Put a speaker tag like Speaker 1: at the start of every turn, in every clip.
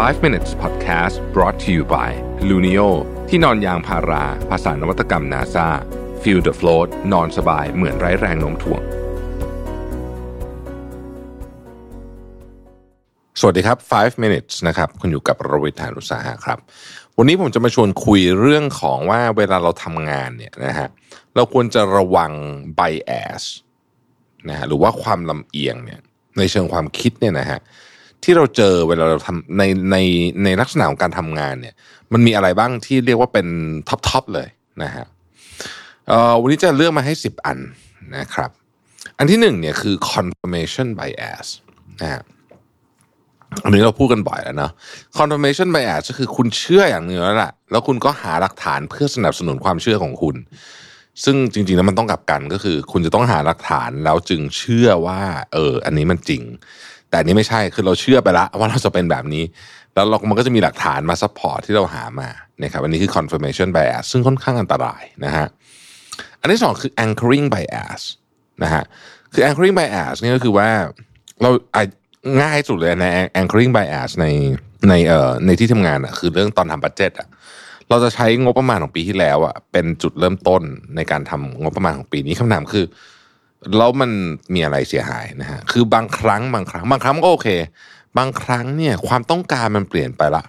Speaker 1: 5 minutes podcast brought to you by Luno ที่นอนยางพารา ภาษานวัตกรรม NASA feel the float นอนสบายเหมือนไร้แรงโน้มถ่วง สวัสดีครับ 5 minutes นะครับ คุณอยู่กับรวิทยานุสาหะครับ วันนี้ผมจะมาชวนคุยเรื่องของว่าเวลาเราทำงานเนี่ยนะฮะ เราควรจะระวัง bias นะฮะ หรือว่าความลำเอียงเนี่ย ในเชิงความคิดเนี่ยนะฮะ ที่เราเจอเวลาเราทำในในในลักษณะของการทำงานเนี่ย มันมีอะไรบ้างที่เรียกว่าเป็น top top เลยนะฮะวันนี้จะเลือกมาให้ 10 อันนะครับ อันที่หนึ่งเนี่ยคือ confirmation bias นะฮะอันนี้เราพูดกันบ่อยแล้วเนาะ confirmation bias ก็คือคุณเชื่ออย่างหนึงแล้วล่ะ แล้วคุณก็หาหลักฐานเพื่อสนับสนุนความเชื่อของคุณ ซึ่งจริงๆแล้วมันต้องกลับกันก็คือ คุณจะต้องหาหลักฐานแล้วจึงเชื่อว่า เออ อันนี้มันจริง แต่นี้ไม่ใช่คือเราเชื่อไปละว่าเราจะเป็นแบบนี้ แล้วเรามันก็จะมีหลักฐานมา support ที่เราหามานะครับอันนี้คือ confirmation bias ซึ่งค่อนข้างอันตรายนะฮะอันที่สองคือ anchoring bias นะฮะคือ anchoring bias นี่ก็คือว่าเราอะง่ายสุดเลยใน anchoring bias ในในเอ่อในที่ทำงานอะคือเรื่องตอนทำ budget อะเราจะใช้งบประมาณของปีที่แล้วอะเป็นจุดเริ่มต้นในการทำงบประมาณของปีนี้คำถามคือ แล้วมันมีอะไรเสียหายนะฮะคือบางครั้งบางครั้ง บางครั้งก็โอเค บางครั้งเนี่ยความต้องการมันเปลี่ยนไปละ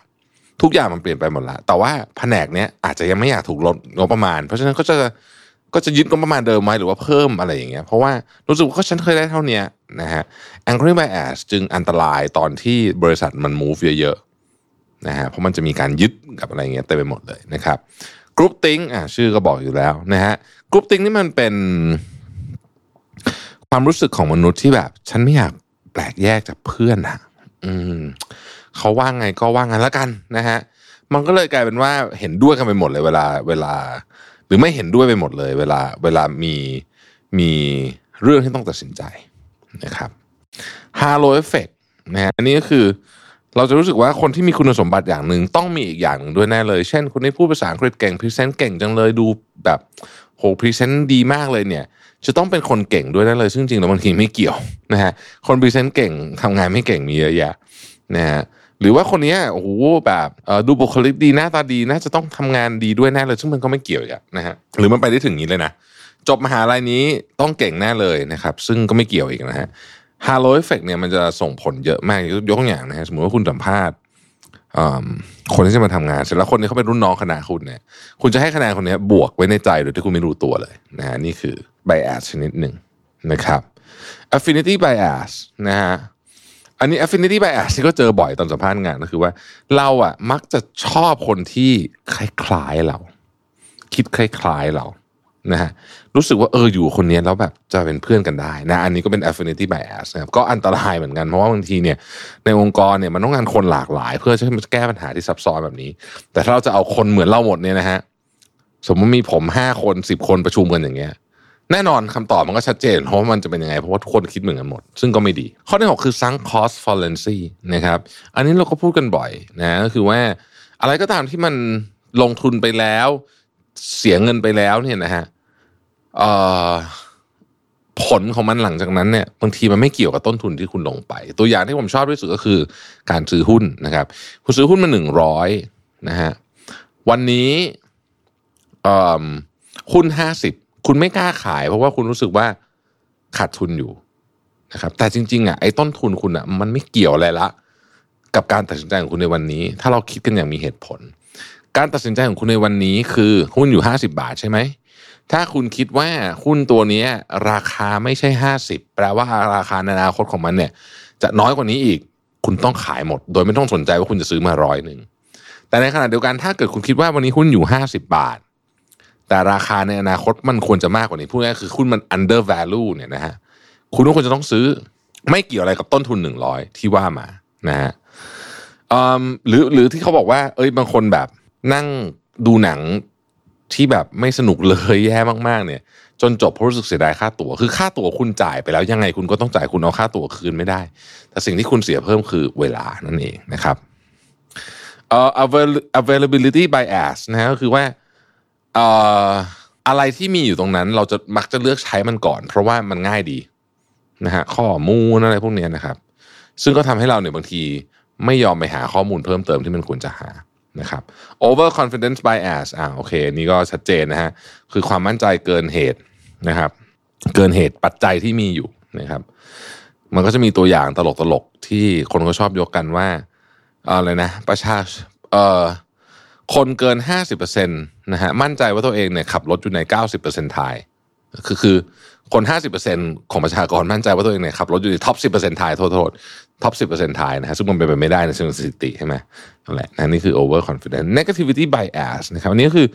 Speaker 1: ทุกอย่างมันเปลี่ยนไปหมดละแต่ว่าแผนกเนี้ยอาจจะยังไม่อยากถูกลดงบประมาณ เพราะฉะนั้นก็จะก็จะยึดงบประมาณเดิมไหมหรือว่าเพิ่มอะไรอย่างเงี้ยเพราะว่ารู้สึกว่าฉันเคยได้เท่านี้นะฮะ anchoring bias จึงอันตรายตอนที่บริษัทมัน move เยอะๆนะฮะเพราะมันจะมีการยึดกับอะไรเงี้ยเต็มไปหมดเลยนะครับ groupthink อะชื่อก็บอกอยู่แล้วนะฮะ groupthink นี่มันเป็น ความรู้สึกของมนุษย์ที่แบบ ฉันไม่อยากแปลกแยกจากเพื่อนอะอืมเขาว่าไงก็ว่างั้นแล้วกันนะฮะ มันก็เลยกลายเป็นว่าเห็นด้วยกันไปหมดเลยเวลาเวลา หรือไม่เห็นด้วยไปหมดเลย เวลาเวลามีมีเรื่องที่ต้องตัดสินใจนะครับ halo effectนะฮะอันนี้ก็คือเราจะรู้สึกว่าคนที่มีคุณสมบัติอย่างหนึ่งต้องมีอีกอย่างหนึ่งด้วยแน่เลย เช่น คนที่พูดภาษาอังกฤษเก่ง present เก่งจังเลยดูแบบโห present ดีมากเลยเนี่ยจะต้องเป็นคนเก่งด้วยแน่เลย ซึ่งจริงแล้วบางทีไม่เกี่ยวนะฮะคน present เก่งทำงานไม่เก่งมีเยอะแยะนะฮะหรือว่าคนนี้โอ้โหแบบดูบุคลิกดีหน้าตาดีน่าจะต้องทำงานดีด้วยแน่เลยซึ่งมันก็ไม่เกี่ยวอีกอะนะฮะหรือมันไปได้ถึงนี้เลยนะจบมหาลัยนี้ต้องเก่งแน่เลยนะครับซึ่งก็ไม่เกี่ยวอีกนะฮะ halo effect เนี่ยมันจะส่งผลเยอะมากยกตัวอย่างนะฮะสมมติว่าคุณสัมภาษณ์ คนที่จะมาทำงานเสร็จแล้วคนนี้เขาเป็นรุ่นน้องคณะคุณเนี่ย คุณจะให้คะแนนคนนี้บวกไว้ในใจโดยที่คุณไม่รู้ตัวเลยนะฮะนี่คือ bias ชนิดหนึ่งนะครับ affinity bias นะฮะอันนี้ affinity bias ที่ก็เจอบ่อยตอนสัมภาษณ์งานก็คือว่า เราอะมักจะชอบคนที่คล้ายๆเรา คิดคล้ายๆเรา นะฮะรู้สึกว่าเอออยู่คนนี้แล้วแบบจะเป็นเพื่อนกันได้นะอันนี้ก็เป็น affinity bias นะครับก็อันตรายเหมือนกันเพราะว่าบางทีเนี่ยในองค์กรเนี่ยมันต้องการคนหลากหลาย เพื่อจะแก้ปัญหาที่ซับซ้อนแบบนี้ แต่ถ้าเราจะเอาคนเหมือนเราหมดเนี่ยนะฮะสมมติมีผมห้าคนสิบคนประชุมกันอย่างเงี้ยแน่นอนคำตอบมันก็ชัดเจนเพราะว่ามันจะเป็นยังไง เพราะว่าทุกคนคิดเหมือนกันหมด ซึ่งก็ไม่ดี ข้อที่หกคือ sunk cost fallacy นะครับอันนี้เราก็พูดกันบ่อยนะก็คือว่าอะไรก็ตามที่มันลงทุนไปแล้ว เสียเงินไปแล้วเนี่ยนะฮะผลของมันหลังจากนั้นเนี่ยบางทีมันไม่เกี่ยวกับต้นทุนที่คุณลงไป ตัวอย่างที่ผมชอบที่สุดก็คือการซื้อหุ้นนะครับ คุณซื้อหุ้นมาหนึ่งร้อยนะฮะวันนี้หุ้นห้าสิบคุณไม่กล้าขาย เพราะว่าคุณรู้สึกว่าขาดทุนอยู่นะครับ แต่จริงๆอะไอ้ต้นทุนคุณอะมันไม่เกี่ยวอะไรละ กับการตัดสินใจของคุณในวันนี้ ถ้าเราคิดกันอย่างมีเหตุผล การตัดสินใจของคุณในวันนี้คือหุ้นอยู่ห้าสิบาทใช่ไหม ถ้าคุณคิดว่าหุ้นตัวนี้ราคาไม่ใช่ห้าสิบแปลว่าราคาในอนาคตของมันเนี่ย จะน้อยกว่านี้อีก คุณต้องขายหมด โดยไม่ต้องสนใจว่าคุณจะซื้อมาร้อยหนึ่ง แต่ในขณะเดียวกันถ้าเกิดคุณคิดว่าวันนี้หุ้นอยู่ห้าสิบาท แต่ราคาในอนาคตมันควรจะมากกว่านี้ พูดง่ายคือหุ้นมัน under value เนี่ยนะฮะ คุณก็ควรจะต้องซื้อ ไม่เกี่ยวอะไรกับต้นทุนหนึ่งร้อยที่ว่ามา นะฮะอืมหรือหรือที่เขาบอกว่า เอ้ยบางคนแบบ นั่งดูหนังที่แบบไม่สนุกเลยแย่มากๆ เนี่ย จนจบเพราะรู้สึกเสียดายค่าตั๋วคือค่าตั๋วคุณจ่ายไปแล้วยังไงคุณก็ต้องจ่ายคุณเอาค่าตั๋วคืนไม่ได้ แต่สิ่งที่คุณเสียเพิ่มคือเวลานั่นเองนะครับเอ่อ availability bias นะฮะก็คือว่าเอ่ออะไรที่มีอยู่ตรงนั้น เราจะมักจะเลือกใช้มันก่อน เพราะว่ามันง่ายดีนะฮะข้อมูลอะไรพวกนี้นะครับ ซึ่งก็ทำให้เราเนี่ยบางทีไม่ยอมไปหาข้อมูลเพิ่มเติมที่มันควรจะหา นะครับ over confidence bias อ่าโอเคนี่ก็ชัดเจนนะฮะคือความมั่นใจเกินเหตุนะครับ เกินเหตุปัจจัยที่มีอยู่นะครับ มันก็จะมีตัวอย่างตลกๆ ที่คนเขาชอบยกกันว่าอะไรนะ ประชาเอ่อคนเกิน 50%นะฮะมั่นใจว่าตัวเองเนี่ยขับรถอยู่ใน 90%ทายคือคือคน 50%ของประชากรมั่นใจว่าตัวเองเนี่ยขับรถอยู่ในท็อป 10%ทายโทษโทษ ท็อป10%ทายนะฮะซึ่งมันเป็นไปไม่ได้ในเชิงสถิติใช่ไหมนั่นแหละนะนี่คือ over confidence negativity bias นะครับอันนี้คือ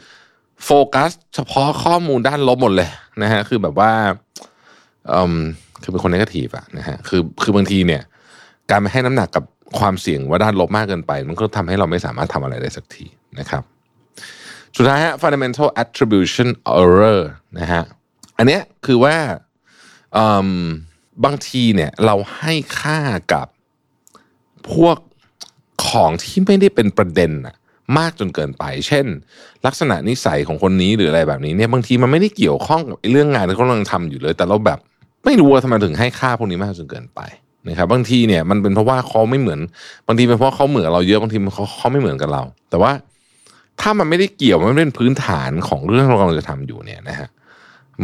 Speaker 1: โฟกัสเฉพาะข้อมูลด้านลบหมดเลยนะฮะคือแบบว่าอืมคือเป็นคน negative อะนะฮะคือคือบางทีเนี่ย การไม่ให้น้ำหนักกับความเสี่ยงว่าด้านลบมากเกินไป มันก็ทำให้เราไม่สามารถทำอะไรได้สักทีนะครับสุดท้ายฮะ fundamental attribution error นะฮะอันเนี้ยคือว่าบางทีเนี่ยเราให้ค่ากับ พวกของที่ไม่ได้เป็นประเด็นอะมากจนเกินไป เช่น ลักษณะนิสัยของคนนี้หรืออะไรแบบนี้เนี่ยบางทีมันไม่ได้เกี่ยวข้องกับเรื่องงานที่เขากำลังทำอยู่เลย แต่เราแบบไม่รู้ว่าทำไมถึงให้ค่าพวกนี้มากจนเกินไปนะครับบางทีเนี่ยมันเป็นเพราะว่าเขาไม่เหมือนบางทีเป็นเพราะเขาเหมือนเราเยอะบางทีเขาเขาไม่เหมือนกับเรา แต่ว่าถ้ามันไม่ได้เกี่ยวมันเป็นพื้นฐานของเรื่องที่เรากำลังจะทำอยู่เนี่ยนะฮะ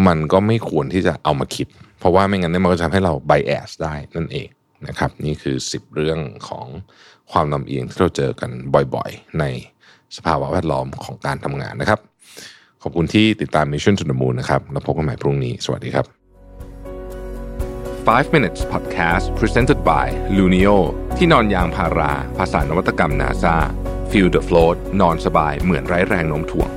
Speaker 1: มันก็ไม่ควรที่จะเอามาคิด เพราะว่าไม่งั้นเนี่ยมันก็จะทำให้เราไบแอสได้นั่นเอง นะครับ นี่คือ 10 เรื่องของความลำเอียงที่เราเจอกันบ่อยๆ ในสภาวะแวดล้อมของการทำงานนะครับ ขอบคุณที่ติดตาม Mission to the Moon นะครับ แล้วพบกันใหม่พรุ่งนี้ สวัสดีครับ 5 minutes podcast presented by Luno ที่นอนยางพารา ภาษานวัตกรรม NASA feel the float นอนสบายเหมือนไร้แรงโน้มถ่วง